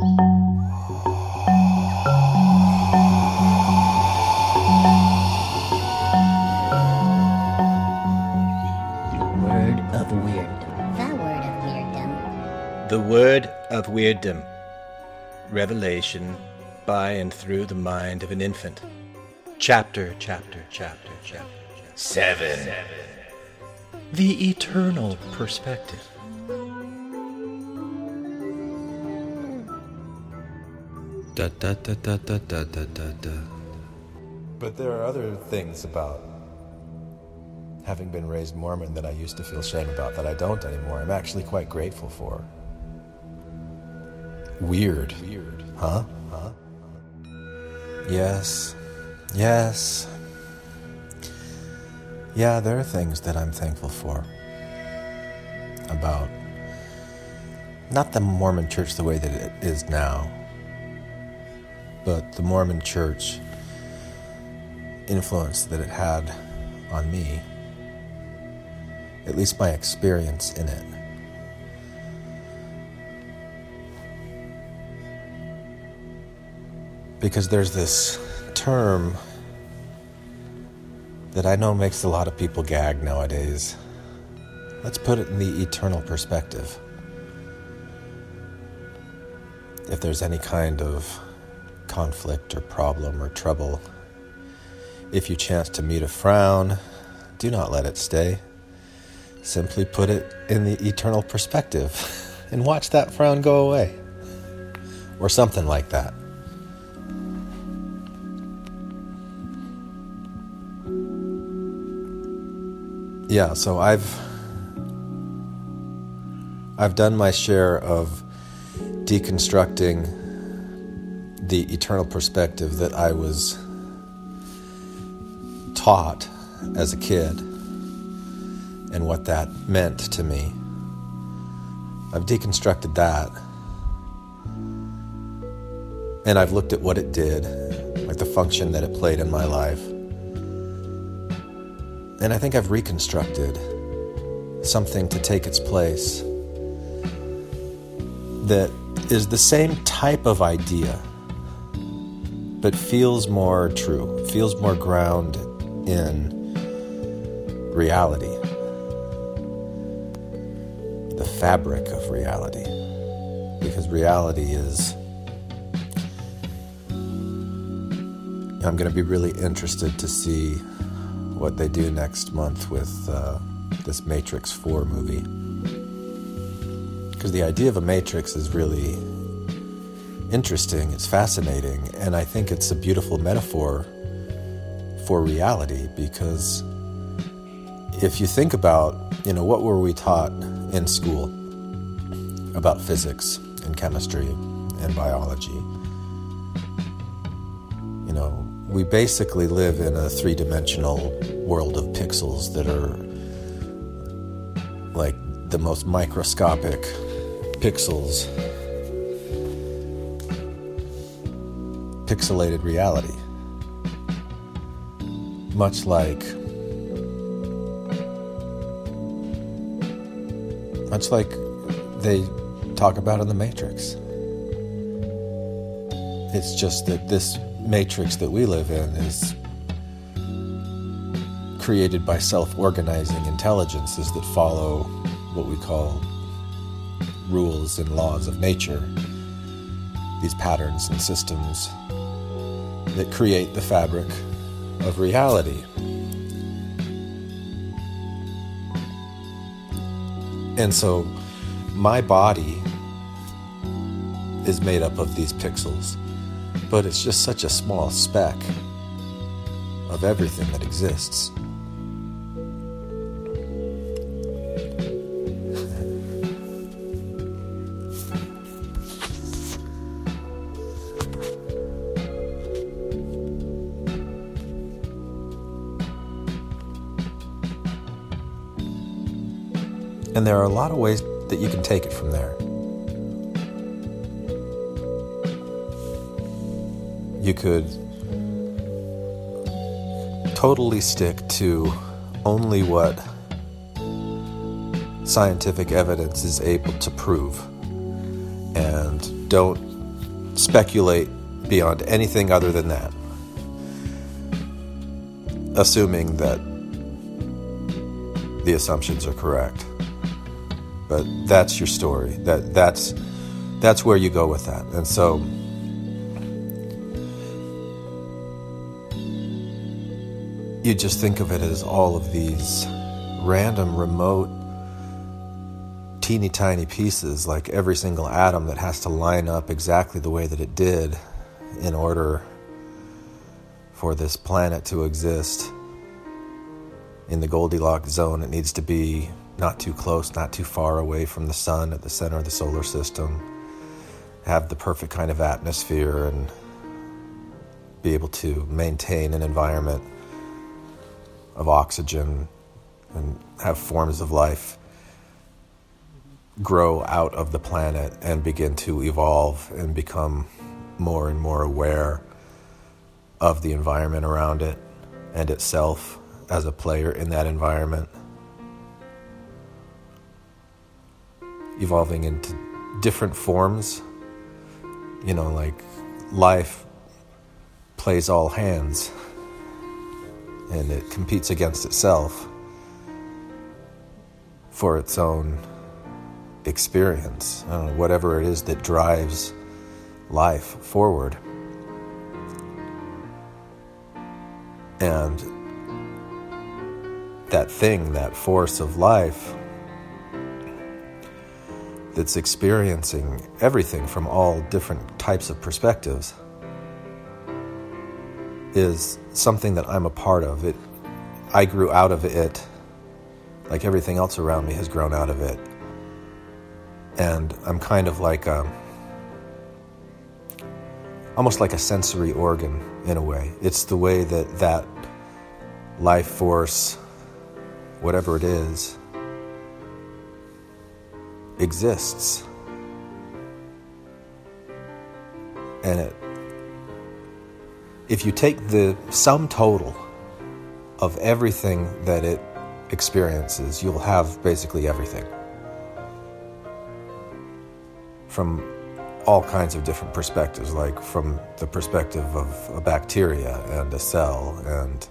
The word of weird. The word of weirdom. The Word of Weirdom. Revelation by and through the mind of an infant. Chapter, chapter, chapter, chapter. chapter. Seven. The eternal perspective. Da, da, da, da, da, da, da, da. But there are other things about having been raised Mormon that I used to feel shame about that I don't anymore. I'm actually quite grateful for. Weird. Weird. Huh? Huh? Yes. Yes. Yeah, there are things that I'm thankful for about not the Mormon church the way that it is now, but the Mormon church influence that it had on me, at least my experience in it. Because there's this term that I know makes a lot of people gag nowadays. Let's put it in the eternal perspective. If there's any kind of conflict or problem or trouble, if you chance to meet a frown, do not let it stay. Simply put it in the eternal perspective and watch that frown go away. Or something like that. Yeah, so I've I've done my share of deconstructing the eternal perspective that I was taught as a kid and what that meant to me. I've deconstructed that. And I've looked at what it did, like the function that it played in my life. And I think I've reconstructed something to take its place that is the same type of idea, but feels more true, feels more ground in reality, the fabric of reality. Because reality is. I'm going to be really interested to see what they do next month with uh, this Matrix 4 movie. Because the idea of a matrix is really interesting, it's fascinating, and I think it's a beautiful metaphor for reality because if you think about, you know, what were we taught in school about physics and chemistry and biology? You know, we basically live in a three dimensional world of pixels that are like the most microscopic pixels, pixelated reality. Much like, much like they talk about in the Matrix. It's just that this matrix that we live in is created by self organizing intelligences that follow what we call rules and laws of nature, these patterns and systems that create the fabric of reality. And so my body is made up of these pixels, but it's just such a small speck of everything that exists. And there are a lot of ways that you can take it from there. You could totally stick to only what scientific evidence is able to prove and don't speculate beyond anything other than that, assuming that the assumptions are correct. But that's your story. That that's that's where you go with that. And so you just think of it as all of these random remote teeny tiny pieces like every single atom that has to line up exactly the way that it did in order for this planet to exist in the Goldilocks zone. It needs to be not too close, not too far away from the sun at the center of the solar system, have the perfect kind of atmosphere, and be able to maintain an environment of oxygen and have forms of life grow out of the planet and begin to evolve and become more and more aware of the environment around it and itself as a player in that environment. Evolving into different forms, you know, like life plays all hands and it competes against itself for its own experience, know, whatever it is that drives life forward. And that thing, that force of life that's experiencing everything from all different types of perspectives is something that I'm a part of. It I grew out of it like everything else around me has grown out of it and I'm kind of like a, almost like a sensory organ in a way. It's the way that that life force, whatever it is, exists. And it, if you take the sum total of everything that it experiences, you'll have basically everything from all kinds of different perspectives, like from the perspective of a bacteria and a cell and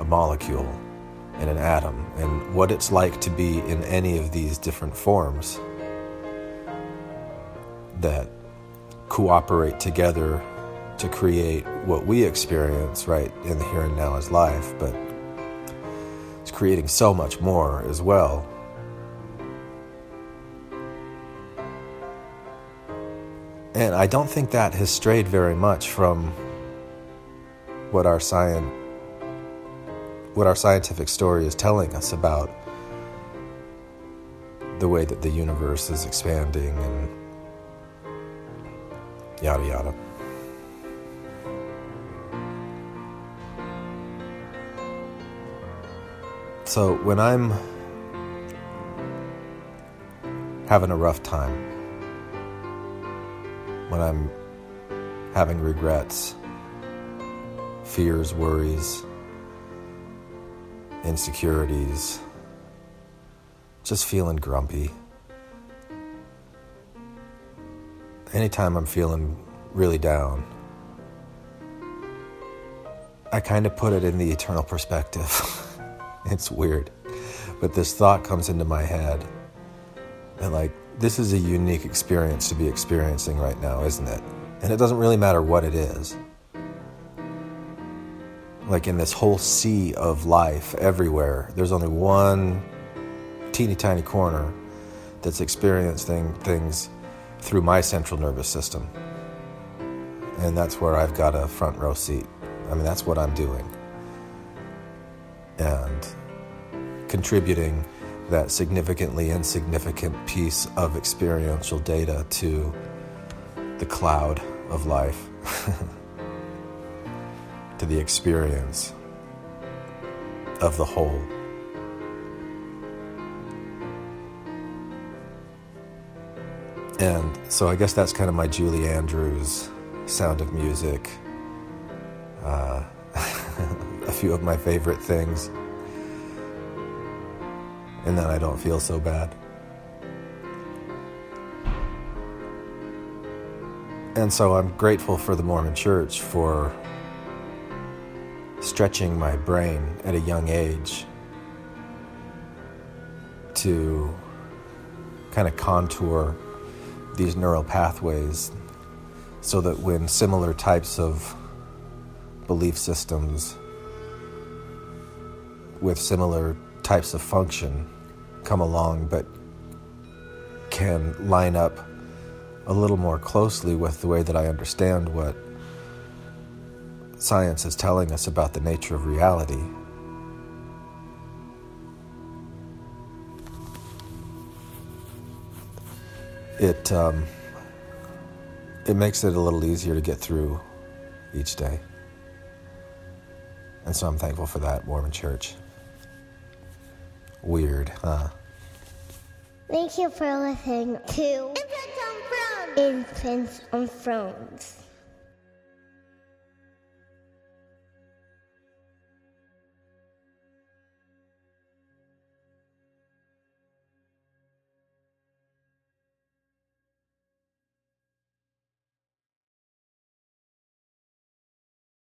a molecule and an atom, and what it's like to be in any of these different forms that cooperate together to create what we experience right in the here and now as life, but it's creating so much more as well. And I don't think that has strayed very much from what our science what our scientific story is telling us about the way that the universe is expanding and yada yada. So when I'm having a rough time, when I'm having regrets, fears, worries, insecurities, just feeling grumpy. Anytime I'm feeling really down, I kind of put it in the eternal perspective. it's weird. But this thought comes into my head and like this is a unique experience to be experiencing right now, isn't it? And it doesn't really matter what it is. Like in this whole sea of life everywhere, there's only one teeny tiny corner that's experiencing things through my central nervous system. And that's where I've got a front row seat. I mean, that's what I'm doing. And contributing that significantly insignificant piece of experiential data to the cloud of life, to the experience of the whole. And so I guess that's kind of my Julie Andrews sound of music. Uh, a few of my favorite things and then I don't feel so bad. And so I'm grateful for the Mormon Church for stretching my brain at a young age to kind of contour these neural pathways so that when similar types of belief systems with similar types of function come along but can line up a little more closely with the way that I understand what science is telling us about the nature of reality. It um, it makes it a little easier to get through each day. And so I'm thankful for that, Mormon Church. Weird, huh? Thank you for listening to Infants on Thrones. Infants on Thrones.